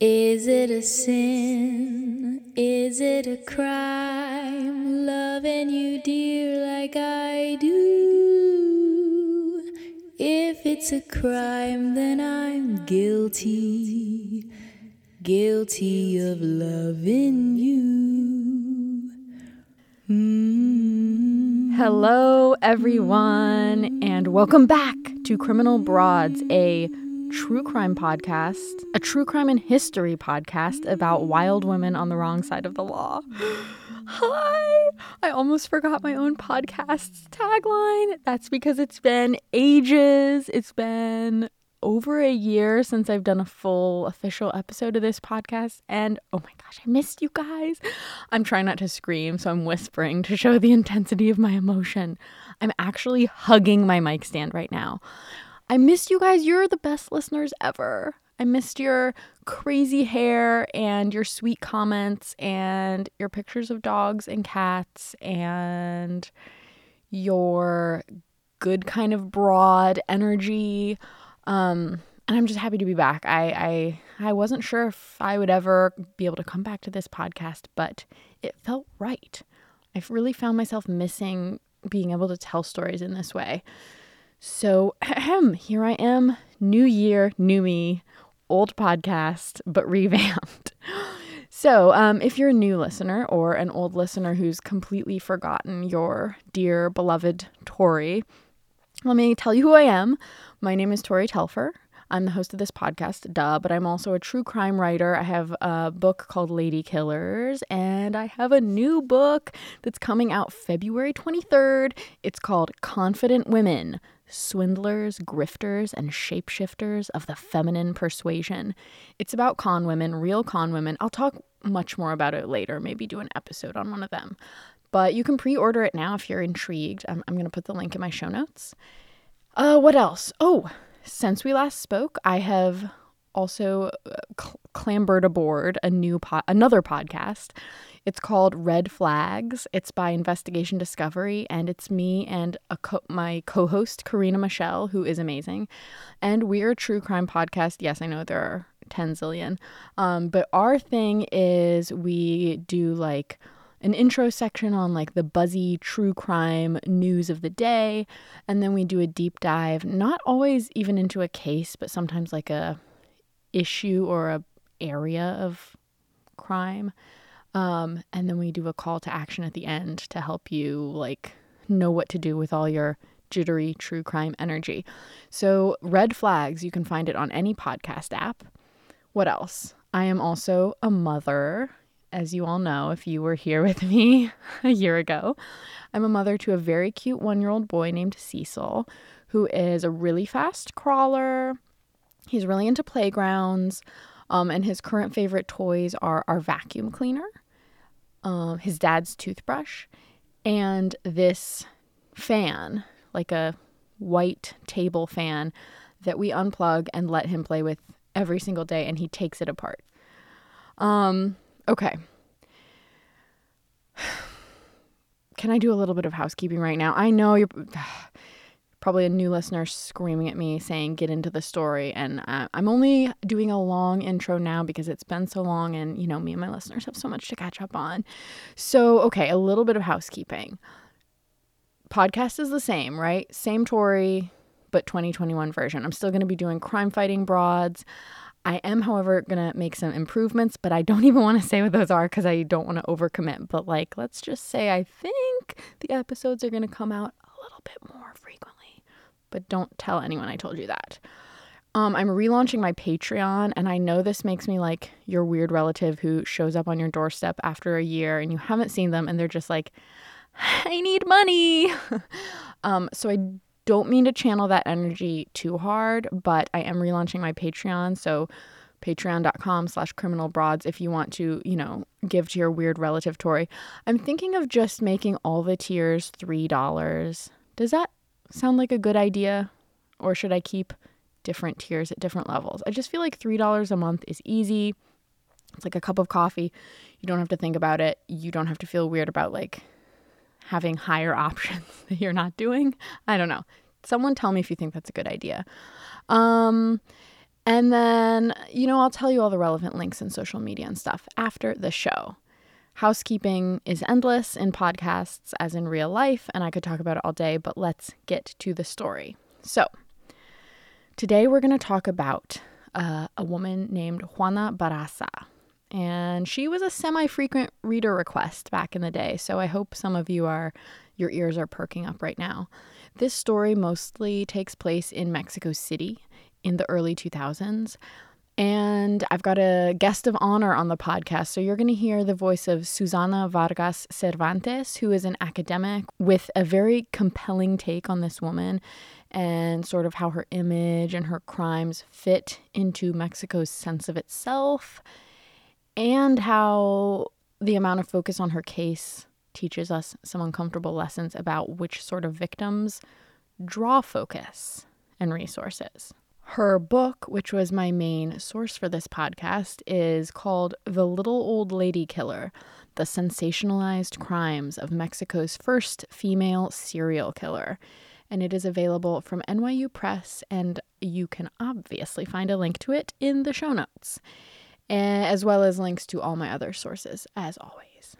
Is it a sin? Is it a crime? Loving you, dear, like I do. If it's a crime, then I'm guilty. Guilty of loving you. Mm. Hello, everyone, and welcome back to Criminal Broads, a true crime podcast, a true crime and history podcast about wild women on the wrong side of the law. Hi! I almost forgot my own podcast's tagline. That's because it's been ages. It's been over a year since I've done a full official episode of this podcast. And oh my gosh, I missed you guys. I'm trying not to scream, so I'm whispering to show the intensity of my emotion. I'm actually hugging my mic stand right now. I missed you guys. You're the best listeners ever. I missed your crazy hair and your sweet comments and your pictures of dogs and cats and your good kind of broad energy. Um, and I'm just happy to be back. I, I I wasn't sure if I would ever be able to come back to this podcast, but it felt right. I've really found myself missing being able to tell stories in this way. So, ahem, here I am, new year, new me, old podcast, but revamped. So, um, if you're a new listener or an old listener who's completely forgotten your dear beloved Tori, let me tell you who I am. My name is Tori Telfer. I'm the host of this podcast, duh, but I'm also a true crime writer. I have a book called Lady Killers, and I have a new book that's coming out February 23rd. It's called Confident Women Swindlers, Grifters, and Shapeshifters of the Feminine Persuasion. It's about con women, real con women. I'll talk much more about it later, maybe do an episode on one of them. But you can pre order it now if you're intrigued. I'm, I'm going to put the link in my show notes. Uh, what else? Oh, since we last spoke, I have also uh, cl- clambered aboard a new po- another podcast. It's called Red Flags. It's by Investigation Discovery, and it's me and co- my co-host Karina Michelle, who is amazing. And we're a true crime podcast. Yes, I know there are ten zillion, um, but our thing is we do like an intro section on like the buzzy true crime news of the day and then we do a deep dive not always even into a case but sometimes like a issue or a area of crime um, and then we do a call to action at the end to help you like know what to do with all your jittery true crime energy. So red flags you can find it on any podcast app. What else? I am also a mother. As you all know, if you were here with me a year ago, I'm a mother to a very cute one year old boy named Cecil, who is a really fast crawler. He's really into playgrounds, um, and his current favorite toys are our vacuum cleaner, um, his dad's toothbrush, and this fan, like a white table fan that we unplug and let him play with every single day, and he takes it apart. Um, Okay. Can I do a little bit of housekeeping right now? I know you're probably a new listener screaming at me saying, get into the story. And uh, I'm only doing a long intro now because it's been so long and, you know, me and my listeners have so much to catch up on. So, okay, a little bit of housekeeping. Podcast is the same, right? Same Tori, but 2021 version. I'm still going to be doing crime fighting broads. I am, however, going to make some improvements, but I don't even want to say what those are because I don't want to overcommit. But, like, let's just say I think the episodes are going to come out a little bit more frequently. But don't tell anyone I told you that. Um, I'm relaunching my Patreon, and I know this makes me like your weird relative who shows up on your doorstep after a year and you haven't seen them, and they're just like, I need money. um, so I don't mean to channel that energy too hard, but I am relaunching my Patreon. So patreon.com slash criminal broads if you want to, you know, give to your weird relative Tori. I'm thinking of just making all the tiers $3. Does that sound like a good idea? Or should I keep different tiers at different levels? I just feel like $3 a month is easy. It's like a cup of coffee. You don't have to think about it. You don't have to feel weird about like having higher options that you're not doing. I don't know. Someone tell me if you think that's a good idea. Um, And then, you know, I'll tell you all the relevant links and social media and stuff after the show. Housekeeping is endless in podcasts as in real life, and I could talk about it all day, but let's get to the story. So, today we're going to talk about uh, a woman named Juana Barraza. And she was a semi frequent reader request back in the day, so I hope some of you are, your ears are perking up right now. This story mostly takes place in Mexico City in the early 2000s. And I've got a guest of honor on the podcast. So you're going to hear the voice of Susana Vargas Cervantes, who is an academic with a very compelling take on this woman and sort of how her image and her crimes fit into Mexico's sense of itself, and how the amount of focus on her case teaches us some uncomfortable lessons about which sort of victims draw focus and resources. Her book, which was my main source for this podcast, is called The Little Old Lady Killer The Sensationalized Crimes of Mexico's First Female Serial Killer. And it is available from NYU Press, and you can obviously find a link to it in the show notes, eh, as well as links to all my other sources, as always.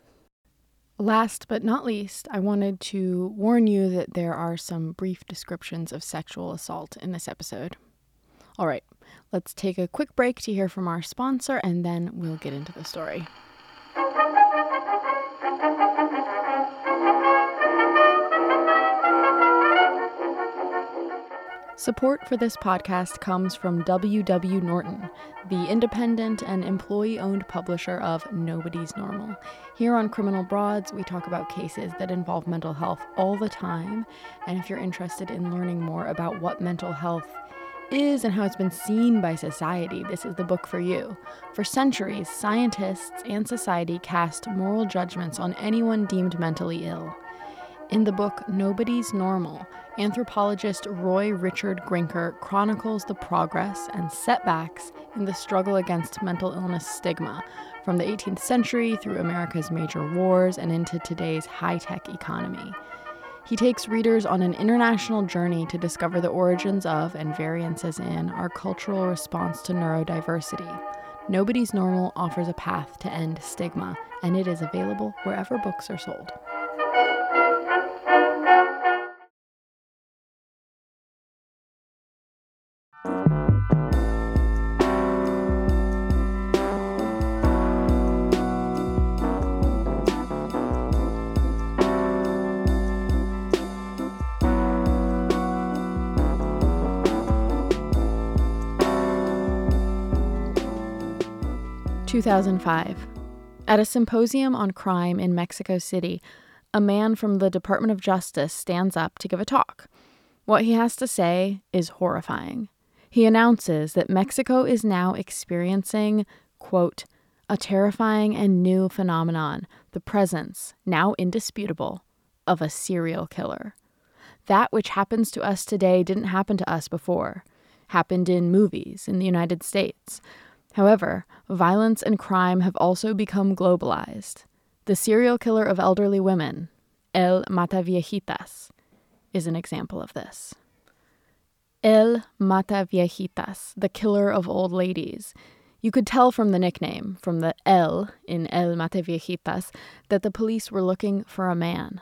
Last but not least, I wanted to warn you that there are some brief descriptions of sexual assault in this episode. All right, let's take a quick break to hear from our sponsor and then we'll get into the story. Support for this podcast comes from W.W. Norton, the independent and employee owned publisher of Nobody's Normal. Here on Criminal Broads, we talk about cases that involve mental health all the time. And if you're interested in learning more about what mental health is and how it's been seen by society, this is the book for you. For centuries, scientists and society cast moral judgments on anyone deemed mentally ill. In the book Nobody's Normal, anthropologist Roy Richard Grinker chronicles the progress and setbacks in the struggle against mental illness stigma from the 18th century through America's major wars and into today's high tech economy. He takes readers on an international journey to discover the origins of and variances in our cultural response to neurodiversity. Nobody's Normal offers a path to end stigma, and it is available wherever books are sold. 2005. At a symposium on crime in Mexico City, a man from the Department of Justice stands up to give a talk. What he has to say is horrifying. He announces that Mexico is now experiencing, quote, a terrifying and new phenomenon, the presence, now indisputable, of a serial killer. That which happens to us today didn't happen to us before, happened in movies in the United States. However, violence and crime have also become globalized. The serial killer of elderly women, El Mataviejitas, is an example of this. El Mataviejitas, the killer of old ladies. You could tell from the nickname, from the El in El Mataviejitas, that the police were looking for a man.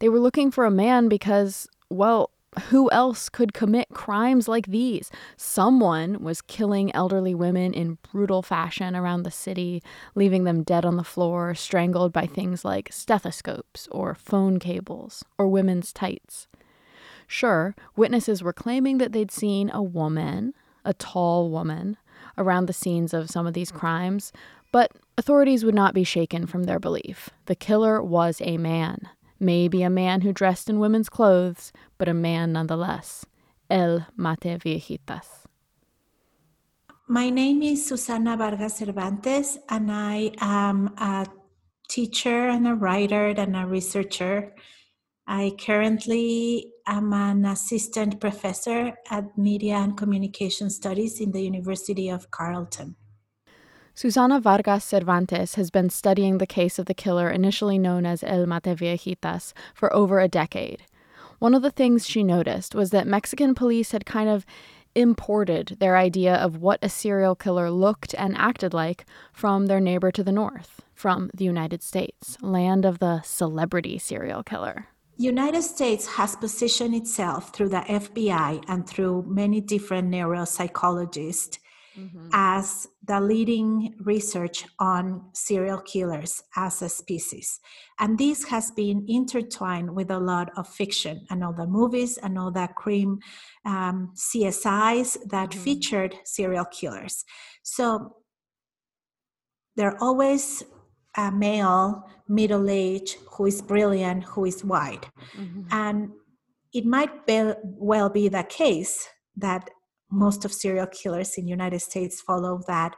They were looking for a man because, well, who else could commit crimes like these? Someone was killing elderly women in brutal fashion around the city, leaving them dead on the floor, strangled by things like stethoscopes or phone cables or women's tights. Sure, witnesses were claiming that they'd seen a woman, a tall woman, around the scenes of some of these crimes, but authorities would not be shaken from their belief. The killer was a man. Maybe a man who dressed in women's clothes, but a man nonetheless. El Mate Viejitas. My name is Susana Vargas Cervantes, and I am a teacher and a writer and a researcher. I currently am an assistant professor at Media and Communication Studies in the University of Carleton. Susana Vargas Cervantes has been studying the case of the killer initially known as El Mataviejitas for over a decade. One of the things she noticed was that Mexican police had kind of imported their idea of what a serial killer looked and acted like from their neighbor to the north, from the United States, land of the celebrity serial killer. United States has positioned itself through the FBI and through many different neuropsychologists mm-hmm. as the leading research on serial killers as a species. And this has been intertwined with a lot of fiction and all the movies and all the crime um, CSIs that mm-hmm. featured serial killers. So they're always a male, middle aged, who is brilliant, who is white. Mm-hmm. And it might be, well be the case that most of serial killers in United States follow that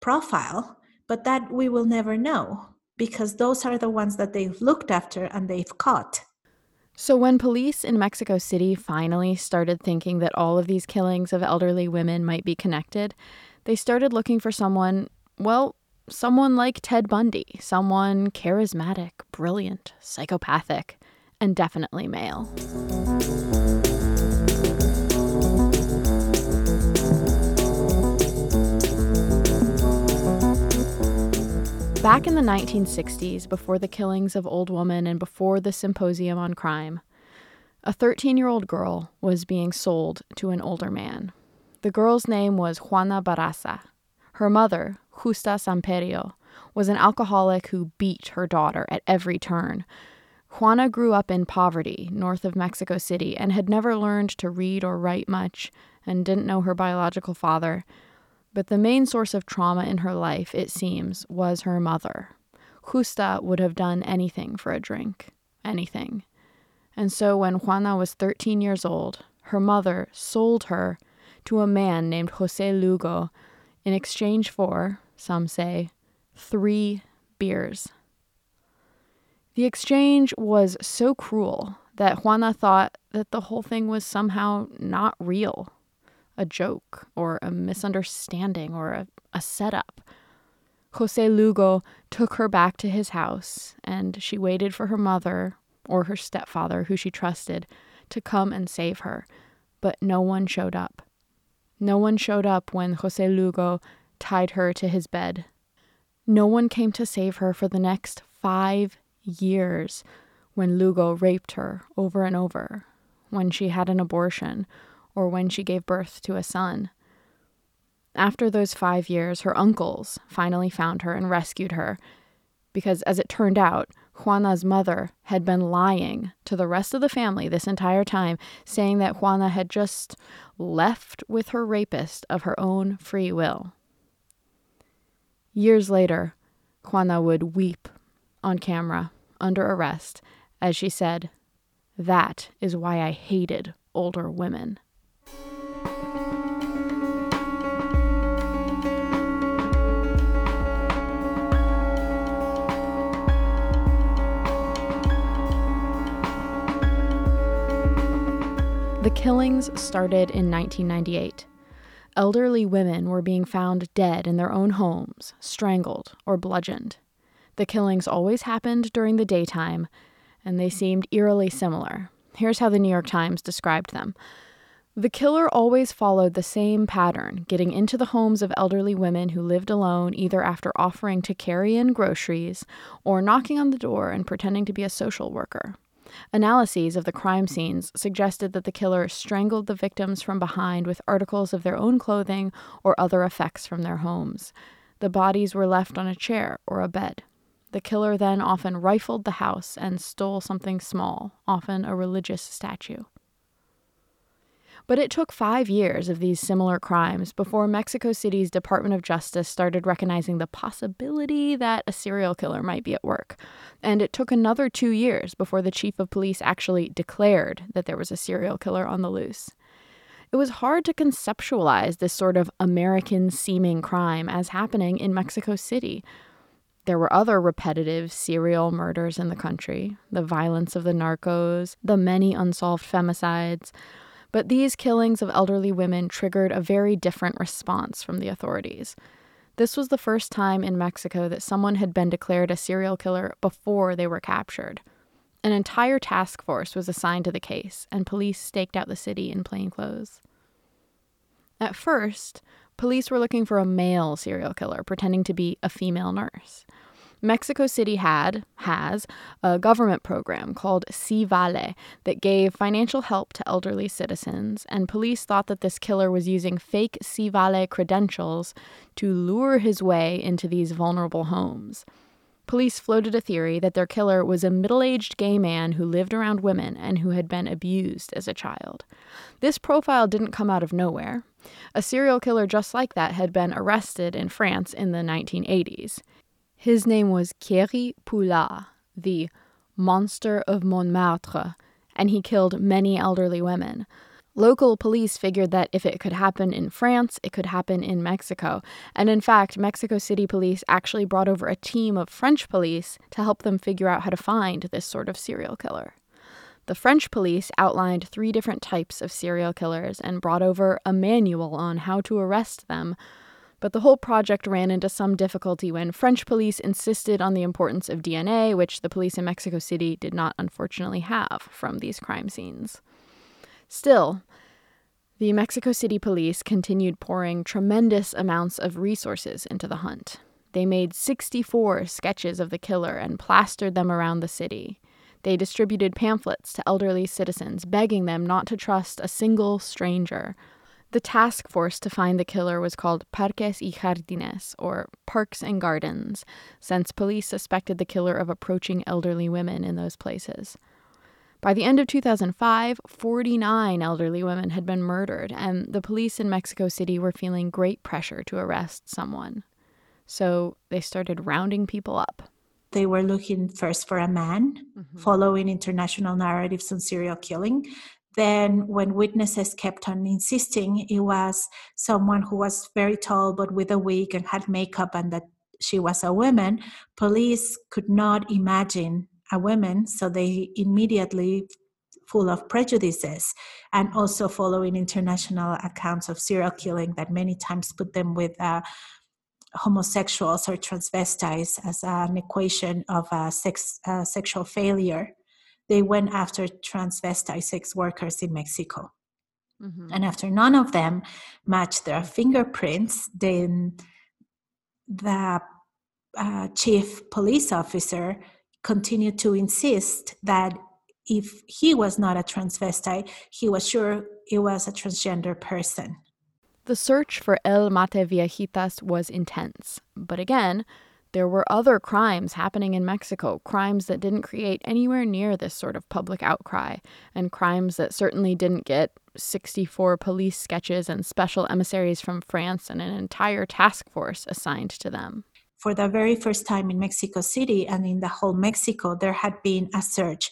profile, but that we will never know because those are the ones that they've looked after and they've caught. So, when police in Mexico City finally started thinking that all of these killings of elderly women might be connected, they started looking for someone, well, someone like Ted Bundy, someone charismatic, brilliant, psychopathic, and definitely male. Back in the 1960s, before the killings of Old Woman and before the Symposium on Crime, a 13 year old girl was being sold to an older man. The girl's name was Juana Barraza. Her mother, Justa Samperio, was an alcoholic who beat her daughter at every turn. Juana grew up in poverty north of Mexico City and had never learned to read or write much and didn't know her biological father. But the main source of trauma in her life, it seems, was her mother. Justa would have done anything for a drink. Anything. And so when Juana was 13 years old, her mother sold her to a man named Jose Lugo in exchange for, some say, three beers. The exchange was so cruel that Juana thought that the whole thing was somehow not real a joke or a misunderstanding or a, a setup. Jose Lugo took her back to his house, and she waited for her mother or her stepfather, who she trusted, to come and save her. But no one showed up. No one showed up when Jose Lugo tied her to his bed. No one came to save her for the next five years when Lugo raped her over and over, when she had an abortion, or when she gave birth to a son. After those five years, her uncles finally found her and rescued her, because as it turned out, Juana's mother had been lying to the rest of the family this entire time, saying that Juana had just left with her rapist of her own free will. Years later, Juana would weep on camera, under arrest, as she said, That is why I hated older women. The killings started in 1998. Elderly women were being found dead in their own homes, strangled or bludgeoned. The killings always happened during the daytime, and they seemed eerily similar. Here's how the New York Times described them. The killer always followed the same pattern, getting into the homes of elderly women who lived alone, either after offering to carry in groceries or knocking on the door and pretending to be a social worker. Analyses of the crime scenes suggested that the killer strangled the victims from behind with articles of their own clothing or other effects from their homes. The bodies were left on a chair or a bed. The killer then often rifled the house and stole something small, often a religious statue. But it took five years of these similar crimes before Mexico City's Department of Justice started recognizing the possibility that a serial killer might be at work. And it took another two years before the chief of police actually declared that there was a serial killer on the loose. It was hard to conceptualize this sort of American seeming crime as happening in Mexico City. There were other repetitive serial murders in the country the violence of the narcos, the many unsolved femicides. But these killings of elderly women triggered a very different response from the authorities. This was the first time in Mexico that someone had been declared a serial killer before they were captured. An entire task force was assigned to the case, and police staked out the city in plain clothes. At first, police were looking for a male serial killer pretending to be a female nurse. Mexico City had, has, a government program called Si Vale that gave financial help to elderly citizens, and police thought that this killer was using fake Si Vale credentials to lure his way into these vulnerable homes. Police floated a theory that their killer was a middle aged gay man who lived around women and who had been abused as a child. This profile didn't come out of nowhere. A serial killer just like that had been arrested in France in the 1980s. His name was Thierry Poulard, the monster of Montmartre, and he killed many elderly women. Local police figured that if it could happen in France, it could happen in Mexico. And in fact, Mexico City police actually brought over a team of French police to help them figure out how to find this sort of serial killer. The French police outlined three different types of serial killers and brought over a manual on how to arrest them but the whole project ran into some difficulty when French police insisted on the importance of DNA, which the police in Mexico City did not unfortunately have from these crime scenes. Still, the Mexico City police continued pouring tremendous amounts of resources into the hunt. They made 64 sketches of the killer and plastered them around the city. They distributed pamphlets to elderly citizens, begging them not to trust a single stranger, the task force to find the killer was called Parques y Jardines, or Parks and Gardens, since police suspected the killer of approaching elderly women in those places. By the end of 2005, 49 elderly women had been murdered, and the police in Mexico City were feeling great pressure to arrest someone. So they started rounding people up. They were looking first for a man, mm-hmm. following international narratives on serial killing. Then, when witnesses kept on insisting it was someone who was very tall but with a wig and had makeup and that she was a woman, police could not imagine a woman, so they immediately full of prejudices and also following international accounts of serial killing that many times put them with uh, homosexuals or transvestites as an equation of a sex, uh, sexual failure they went after transvestite sex workers in Mexico. Mm-hmm. And after none of them matched their fingerprints, then the uh, chief police officer continued to insist that if he was not a transvestite, he was sure it was a transgender person. The search for El Mataviejitas was intense, but again, there were other crimes happening in Mexico, crimes that didn't create anywhere near this sort of public outcry, and crimes that certainly didn't get 64 police sketches and special emissaries from France and an entire task force assigned to them. For the very first time in Mexico City and in the whole Mexico, there had been a search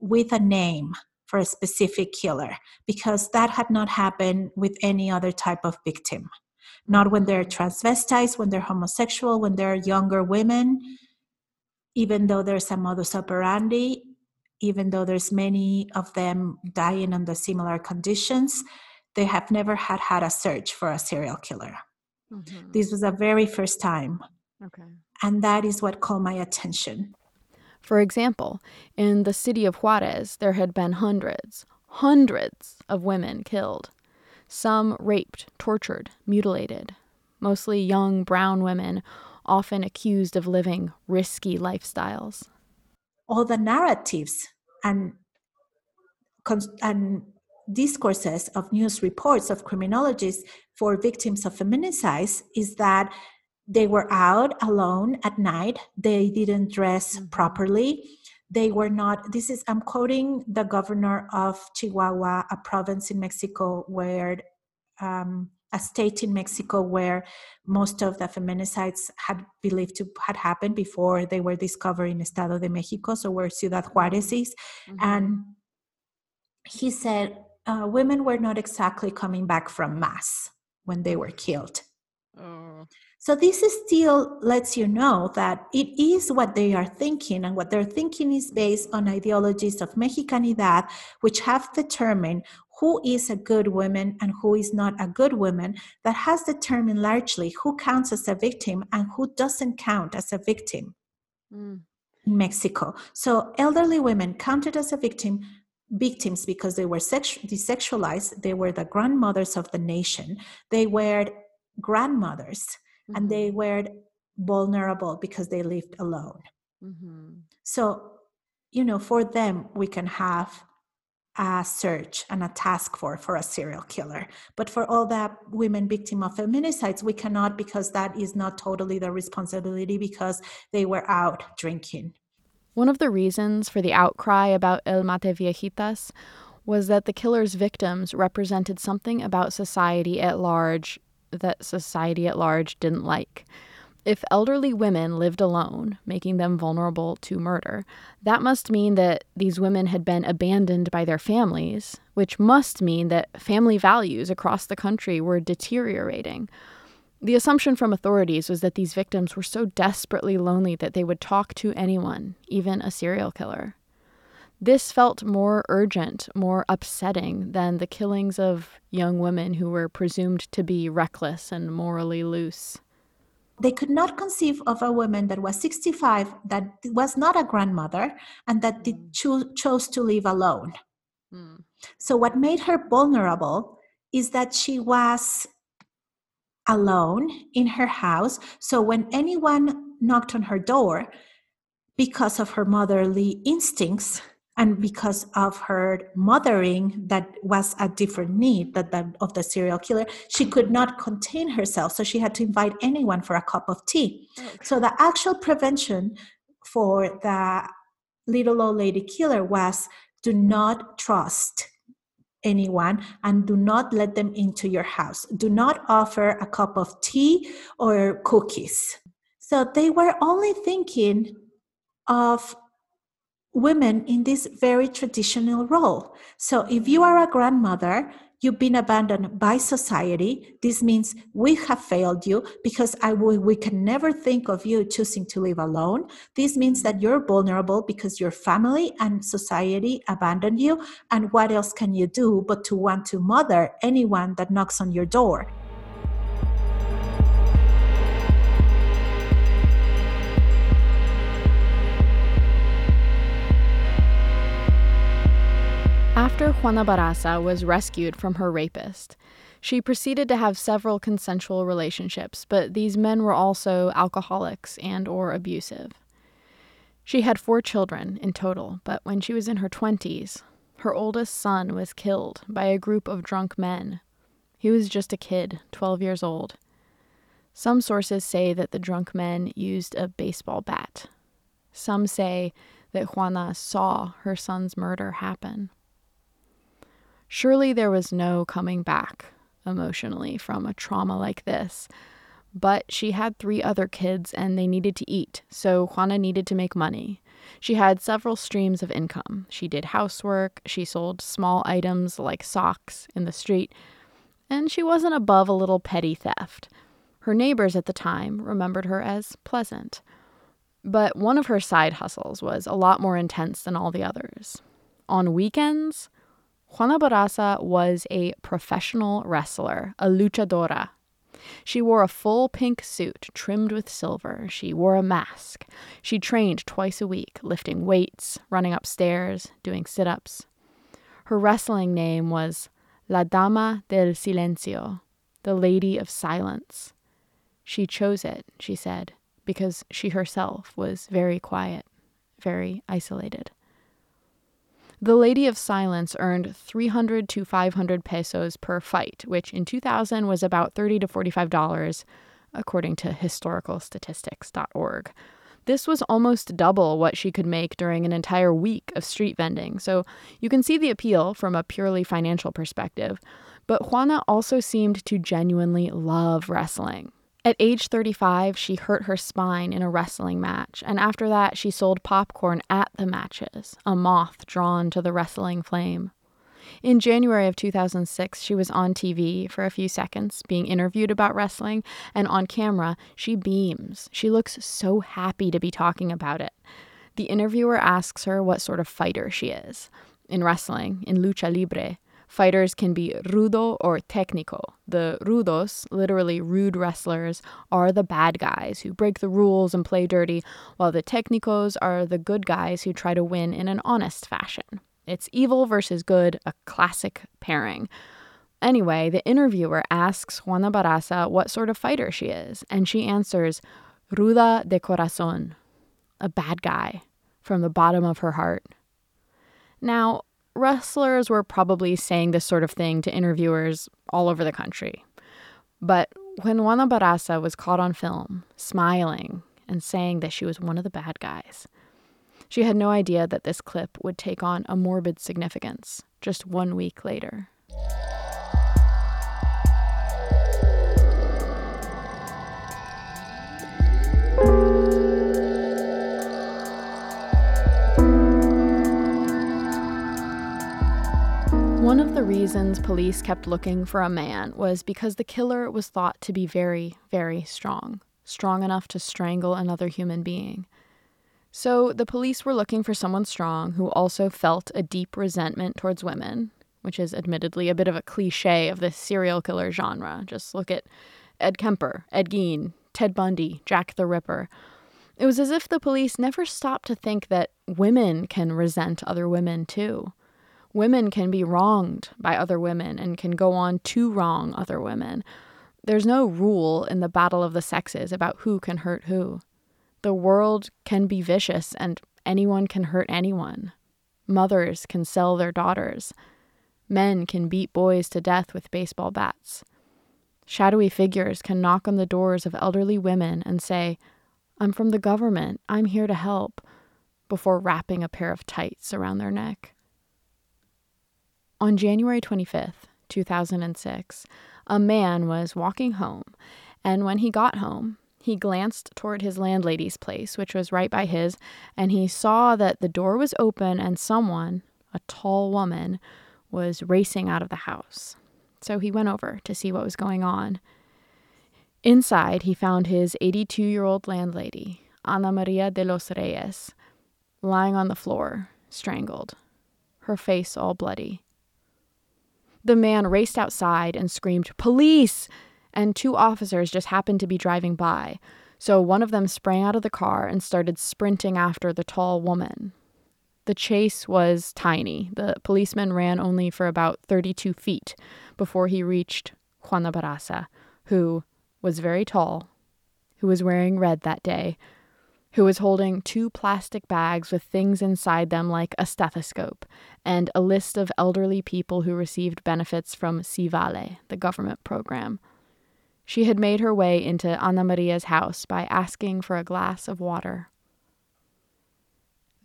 with a name for a specific killer because that had not happened with any other type of victim not when they're transvestites, when they're homosexual, when they're younger women, even though there's a modus operandi, even though there's many of them dying under similar conditions, they have never had had a search for a serial killer. Mm-hmm. This was the very first time. Okay. And that is what called my attention. For example, in the city of Juarez, there had been hundreds, hundreds of women killed some raped, tortured, mutilated, mostly young brown women, often accused of living risky lifestyles. All the narratives and, and discourses of news reports of criminologists for victims of feminicides is that they were out alone at night, they didn't dress mm-hmm. properly, they were not this is i'm quoting the governor of chihuahua a province in mexico where um, a state in mexico where most of the feminicides had believed to had happened before they were discovered in estado de mexico so where ciudad juarez is mm-hmm. and he said uh, women were not exactly coming back from mass when they were killed oh. So this still lets you know that it is what they are thinking, and what they're thinking is based on ideologies of Mexicanidad, which have determined who is a good woman and who is not a good woman, that has determined largely who counts as a victim and who doesn't count as a victim. Mm. in Mexico. So elderly women counted as a victim victims because they were sex- desexualized. They were the grandmothers of the nation. They were grandmothers, mm-hmm. and they were vulnerable because they lived alone. Mm-hmm. So, you know, for them, we can have a search and a task force for a serial killer. But for all the women victim of feminicides, we cannot because that is not totally their responsibility because they were out drinking. One of the reasons for the outcry about El Mataviejitas was that the killer's victims represented something about society at large that society at large didn't like. If elderly women lived alone, making them vulnerable to murder, that must mean that these women had been abandoned by their families, which must mean that family values across the country were deteriorating. The assumption from authorities was that these victims were so desperately lonely that they would talk to anyone, even a serial killer. This felt more urgent, more upsetting than the killings of young women who were presumed to be reckless and morally loose. They could not conceive of a woman that was 65 that was not a grandmother and that did cho- chose to live alone. Mm. so what made her vulnerable is that she was alone in her house. So when anyone knocked on her door because of her motherly instincts and because of her mothering that was a different need that, that of the serial killer she could not contain herself. So she had to invite anyone for a cup of tea. Okay. so the actual prevention for the little old lady killer was do not trust anyone and do not let them into your house. Do not offer a cup of tea or cookies. So they were only thinking of women in this very traditional role. So if you are a grandmother, you've been abandoned by society. This means we have failed you because I will, we can never think of you choosing to live alone. This means that you're vulnerable because your family and society abandoned you. And what else can you do but to want to mother anyone that knocks on your door? After Juana Barraza was rescued from her rapist, she proceeded to have several consensual relationships, but these men were also alcoholics and or abusive. She had 4 children in total, but when she was in her 20s, her oldest son was killed by a group of drunk men. He was just a kid, 12 years old. Some sources say that the drunk men used a baseball bat. Some say that Juana saw her son's murder happen. Surely there was no coming back emotionally from a trauma like this. But she had three other kids and they needed to eat, so Juana needed to make money. She had several streams of income. She did housework, she sold small items like socks in the street, and she wasn't above a little petty theft. Her neighbors at the time remembered her as pleasant. But one of her side hustles was a lot more intense than all the others. On weekends, Juana Barraza was a professional wrestler, a luchadora. She wore a full pink suit trimmed with silver. She wore a mask. She trained twice a week, lifting weights, running upstairs, doing sit ups. Her wrestling name was La Dama del Silencio, the Lady of Silence. She chose it, she said, because she herself was very quiet, very isolated. The Lady of Silence earned 300 to 500 pesos per fight, which in 2000 was about 30 to 45 dollars, according to historicalstatistics.org. This was almost double what she could make during an entire week of street vending, so you can see the appeal from a purely financial perspective. But Juana also seemed to genuinely love wrestling. At age 35, she hurt her spine in a wrestling match, and after that, she sold popcorn at the matches, a moth drawn to the wrestling flame. In January of 2006, she was on TV for a few seconds, being interviewed about wrestling, and on camera, she beams. She looks so happy to be talking about it. The interviewer asks her what sort of fighter she is. In wrestling, in lucha libre, Fighters can be rudo or técnico. The rudos, literally rude wrestlers, are the bad guys who break the rules and play dirty, while the técnicos are the good guys who try to win in an honest fashion. It's evil versus good, a classic pairing. Anyway, the interviewer asks Juana Barraza what sort of fighter she is, and she answers, Ruda de corazón, a bad guy from the bottom of her heart. Now, wrestlers were probably saying this sort of thing to interviewers all over the country. But when Juana Barraza was caught on film, smiling and saying that she was one of the bad guys, she had no idea that this clip would take on a morbid significance just one week later. One of the reasons police kept looking for a man was because the killer was thought to be very, very strong, strong enough to strangle another human being. So the police were looking for someone strong who also felt a deep resentment towards women, which is admittedly a bit of a cliche of the serial killer genre. Just look at Ed Kemper, Ed Gein, Ted Bundy, Jack the Ripper. It was as if the police never stopped to think that women can resent other women too women can be wronged by other women and can go on to wrong other women. There's no rule in the battle of the sexes about who can hurt who. The world can be vicious and anyone can hurt anyone. Mothers can sell their daughters. Men can beat boys to death with baseball bats. Shadowy figures can knock on the doors of elderly women and say, I'm from the government, I'm here to help, before wrapping a pair of tights around their neck. On January 25th, 2006, a man was walking home, and when he got home, he glanced toward his landlady's place, which was right by his, and he saw that the door was open and someone, a tall woman, was racing out of the house. So he went over to see what was going on. Inside, he found his 82 year old landlady, Ana Maria de los Reyes, lying on the floor, strangled, her face all bloody. The man raced outside and screamed, Police! And two officers just happened to be driving by. So one of them sprang out of the car and started sprinting after the tall woman. The chase was tiny. The policeman ran only for about 32 feet before he reached Juana Barraza, who was very tall, who was wearing red that day, who was holding two plastic bags with things inside them like a stethoscope, and a list of elderly people who received benefits from Si Vale, the government program. She had made her way into Ana Maria's house by asking for a glass of water.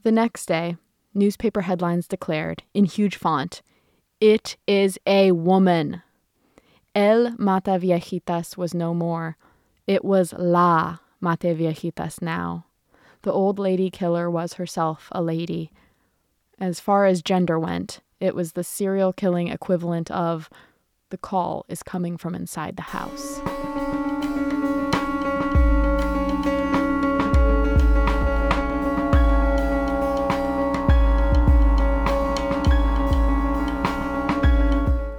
The next day, newspaper headlines declared, in huge font, It is a woman. El Mata Viejitas was no more. It was La Mataviejitas now. The old lady killer was herself a lady. As far as gender went, it was the serial killing equivalent of the call is coming from inside the house.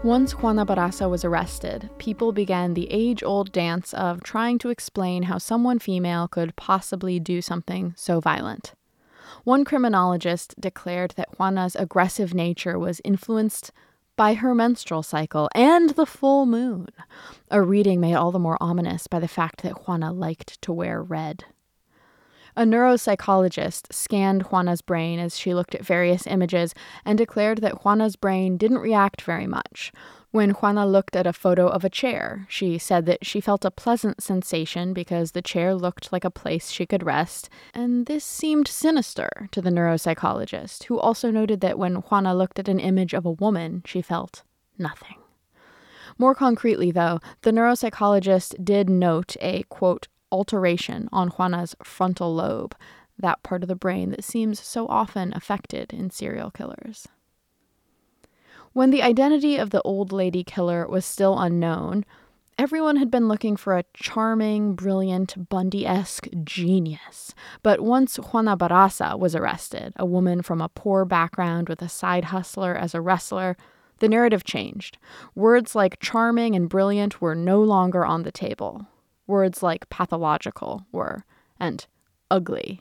Once Juana Barraza was arrested, people began the age old dance of trying to explain how someone female could possibly do something so violent. One criminologist declared that Juana's aggressive nature was influenced by her menstrual cycle and the full moon, a reading made all the more ominous by the fact that Juana liked to wear red. A neuropsychologist scanned Juana's brain as she looked at various images and declared that Juana's brain didn't react very much. When Juana looked at a photo of a chair, she said that she felt a pleasant sensation because the chair looked like a place she could rest, and this seemed sinister to the neuropsychologist, who also noted that when Juana looked at an image of a woman, she felt nothing. More concretely, though, the neuropsychologist did note a, quote, alteration on Juana's frontal lobe, that part of the brain that seems so often affected in serial killers. When the identity of the old lady killer was still unknown, everyone had been looking for a charming, brilliant, Bundy esque genius. But once Juana Barraza was arrested, a woman from a poor background with a side hustler as a wrestler, The narrative changed. Words like charming and brilliant were no longer on the table. Words like pathological were, and ugly.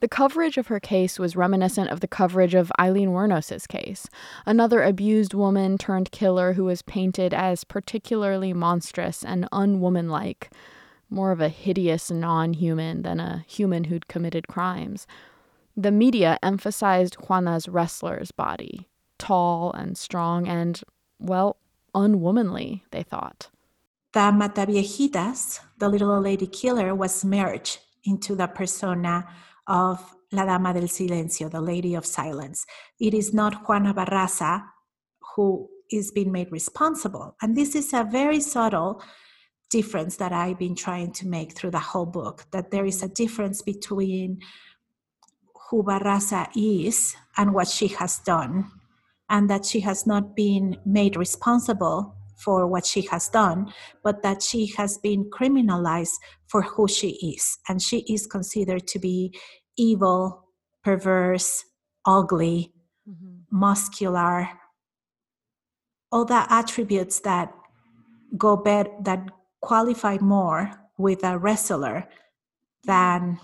The coverage of her case was reminiscent of the coverage of Aileen Wuornos's case, another abused woman turned killer who was painted as particularly monstrous and unwomanlike, more of a hideous non human than a human who'd committed crimes. The media emphasized Juana's wrestler's body, tall and strong and, well, unwomanly, they thought. The Mataviejitas, the little lady killer, was merged into the persona of La Dama del Silencio, the Lady of Silence. It is not Juana Barraza who is being made responsible. And this is a very subtle difference that I've been trying to make through the whole book that there is a difference between who Barraza is and what she has done, and that she has not been made responsible for what she has done, but that she has been criminalized for who she is. And she is considered to be evil, perverse, ugly, mm-hmm. muscular, all the attributes that go bed that qualify more with a wrestler than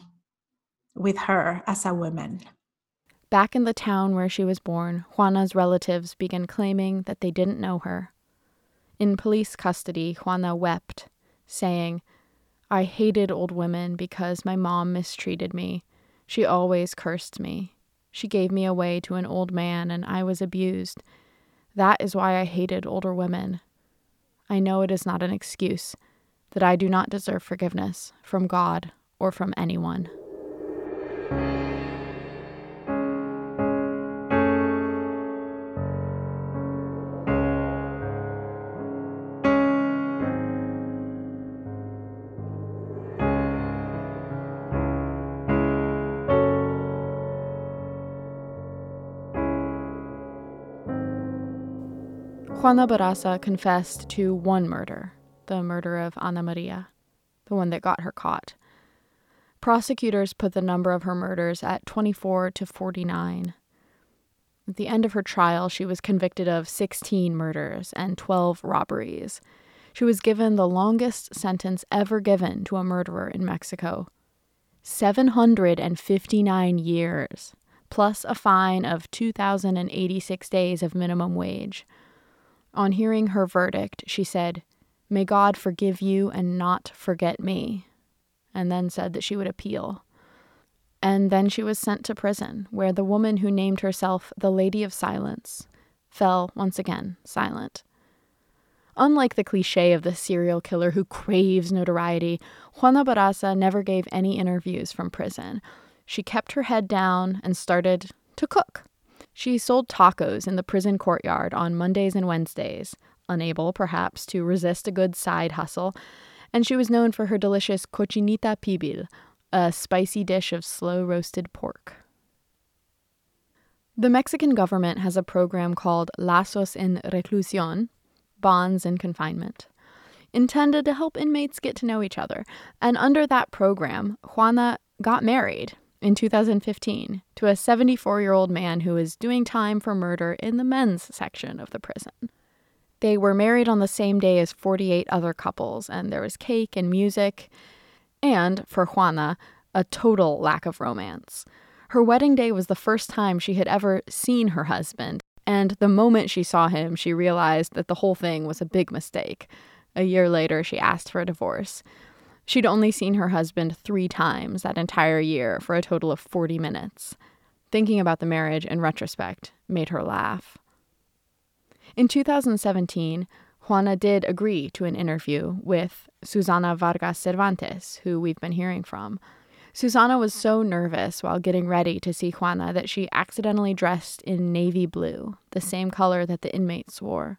with her as a woman. Back in the town where she was born, Juana's relatives began claiming that they didn't know her. In police custody, Juana wept, saying, I hated old women because my mom mistreated me she always cursed me. She gave me away to an old man, and I was abused. That is why I hated older women. I know it is not an excuse, that I do not deserve forgiveness from God or from anyone. Juana Barraza confessed to one murder, the murder of Ana Maria, the one that got her caught. Prosecutors put the number of her murders at 24 to 49. At the end of her trial, she was convicted of 16 murders and 12 robberies. She was given the longest sentence ever given to a murderer in Mexico 759 years, plus a fine of 2,086 days of minimum wage. On hearing her verdict, she said, May God forgive you and not forget me, and then said that she would appeal. And then she was sent to prison, where the woman who named herself the Lady of Silence fell once again silent. Unlike the cliche of the serial killer who craves notoriety, Juana Barraza never gave any interviews from prison. She kept her head down and started to cook. She sold tacos in the prison courtyard on Mondays and Wednesdays, unable, perhaps, to resist a good side hustle, and she was known for her delicious cochinita pibil, a spicy dish of slow roasted pork. The Mexican government has a program called Lazos en Reclusión, Bonds in Confinement, intended to help inmates get to know each other. And under that program, Juana got married in 2015 to a 74 year old man who was doing time for murder in the men's section of the prison. They were married on the same day as 48 other couples, and there was cake and music, and, for Juana, a total lack of romance. Her wedding day was the first time she had ever seen her husband, and the moment she saw him, she realized that the whole thing was a big mistake. A year later, she asked for a divorce. She'd only seen her husband three times that entire year for a total of 40 minutes. Thinking about the marriage in retrospect made her laugh. In 2017, Juana did agree to an interview with Susana Vargas Cervantes, who we've been hearing from. Susana was so nervous while getting ready to see Juana that she accidentally dressed in navy blue, the same color that the inmates wore.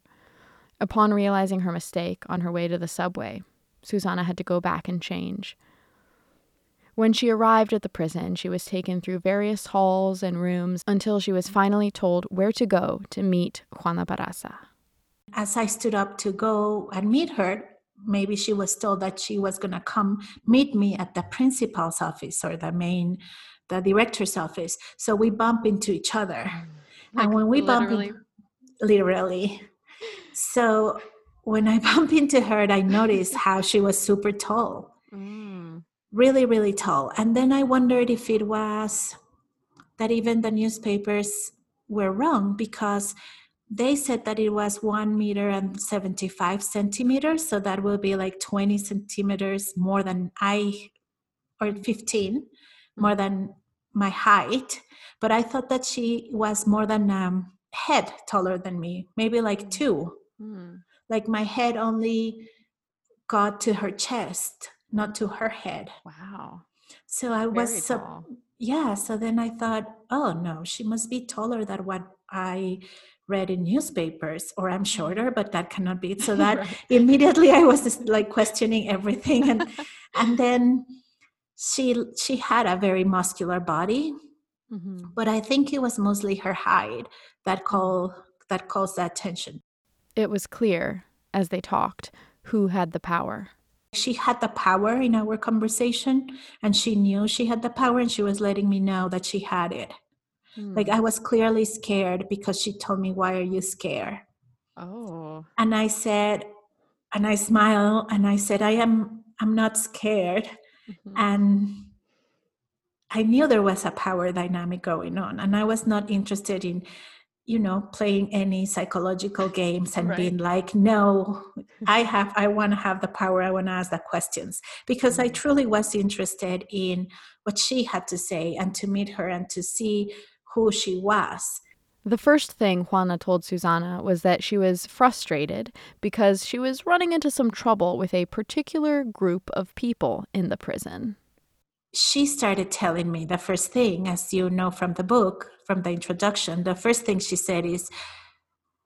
Upon realizing her mistake on her way to the subway, Susana had to go back and change. When she arrived at the prison, she was taken through various halls and rooms until she was finally told where to go to meet Juana Barraza. As I stood up to go and meet her, maybe she was told that she was going to come meet me at the principal's office or the main the director's office so we bump into each other mm. like and when we literally. bump in, literally. So when I bump into her, I noticed how she was super tall, mm. really, really tall. And then I wondered if it was that even the newspapers were wrong because they said that it was one meter and 75 centimeters. So that will be like 20 centimeters more than I, or 15 more than my height. But I thought that she was more than um, head taller than me, maybe like two. Mm. Like my head only got to her chest, not to her head. Wow. So I Very was so yeah. So then I thought, oh no, she must be taller than what I read in newspapers, or I'm shorter, but that cannot be. So that right. immediately I was just like questioning everything, and and then she she had a very muscular body, mm-hmm. but I think it was mostly her height that call that caused that tension. It was clear as they talked who had the power. She had the power in our conversation, and she knew she had the power, and she was letting me know that she had it. Mm. Like I was clearly scared because she told me, Why are you scared? Oh. And I said, and I smiled and I said, I am I'm not scared. Mm-hmm. And I knew there was a power dynamic going on. And I was not interested in you know playing any psychological games and right. being like no i have i want to have the power i want to ask the questions because i mm-hmm. truly was interested in what she had to say and to meet her and to see who she was the first thing Juana told Susana was that she was frustrated because she was running into some trouble with a particular group of people in the prison she started telling me the first thing, as you know from the book, from the introduction, the first thing she said is,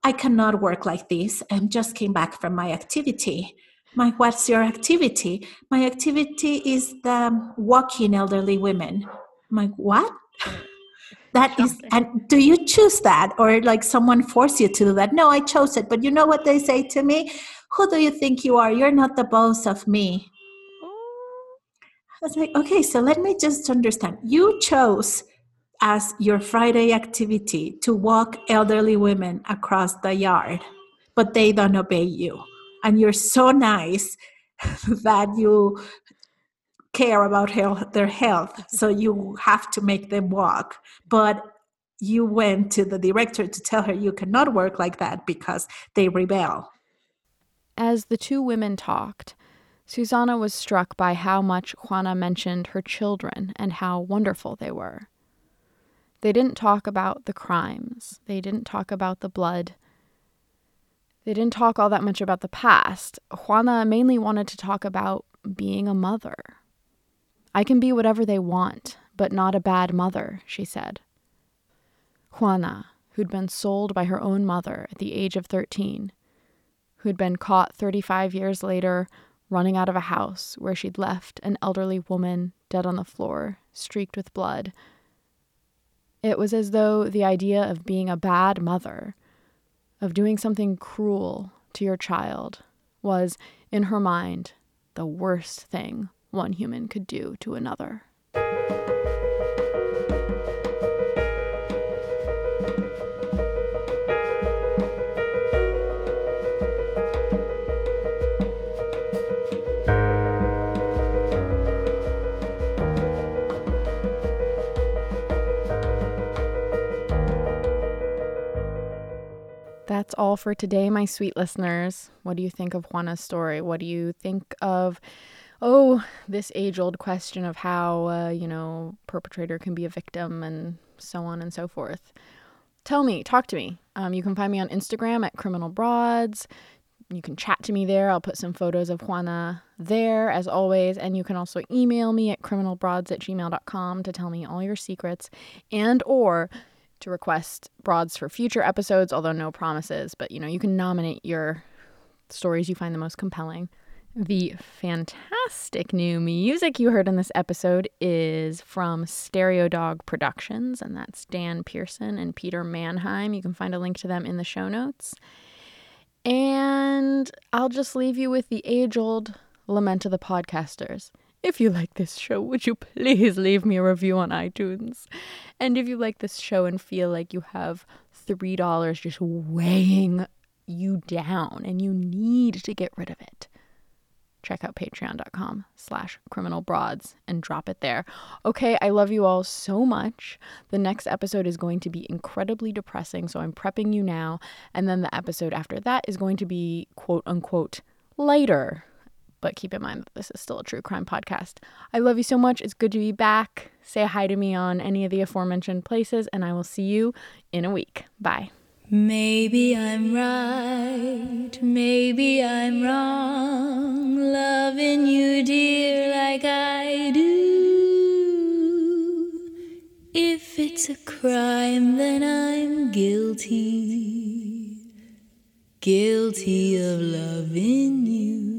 I cannot work like this. I just came back from my activity. My, what's your activity? My activity is the walking elderly women. I'm like, what? That is, and do you choose that or like someone force you to do that? No, I chose it. But you know what they say to me? Who do you think you are? You're not the boss of me. I was like, okay, so let me just understand. You chose as your Friday activity to walk elderly women across the yard, but they don't obey you. And you're so nice that you care about health, their health, so you have to make them walk. But you went to the director to tell her you cannot work like that because they rebel. As the two women talked, Susana was struck by how much Juana mentioned her children and how wonderful they were. They didn't talk about the crimes, they didn't talk about the blood, they didn't talk all that much about the past. Juana mainly wanted to talk about being a mother. I can be whatever they want, but not a bad mother, she said. Juana, who'd been sold by her own mother at the age of 13, who'd been caught 35 years later running out of a house where she'd left an elderly woman dead on the floor, streaked with blood. It was as though the idea of being a bad mother, of doing something cruel to your child, was, in her mind, the worst thing one human could do to another. All for today, my sweet listeners. What do you think of Juana's story? What do you think of, oh, this age old question of how, uh, you know, perpetrator can be a victim and so on and so forth? Tell me, talk to me. Um, you can find me on Instagram at Criminal Broads. You can chat to me there. I'll put some photos of Juana there, as always. And you can also email me at criminalbroads at gmail.com to tell me all your secrets and or to request broads for future episodes, although no promises, but you know, you can nominate your stories you find the most compelling. The fantastic new music you heard in this episode is from Stereo Dog Productions, and that's Dan Pearson and Peter Mannheim. You can find a link to them in the show notes. And I'll just leave you with the age old lament of the podcasters. If you like this show, would you please leave me a review on iTunes? And if you like this show and feel like you have $3 just weighing you down and you need to get rid of it check out patreon.com slash criminal and drop it there. Okay i love you all so much. The next episode is going to be incredibly depressing so i'm prepping you now. And then the episode after that is going to be quote unquote lighter but keep in mind that this is still a true crime podcast. I love you so much. It's good to be back. Say hi to me on any of the aforementioned places and i will see you in a week. Bye. Maybe I'm right, maybe I'm wrong, loving you, dear, like I do. If it's a crime, then I'm guilty, guilty of loving you.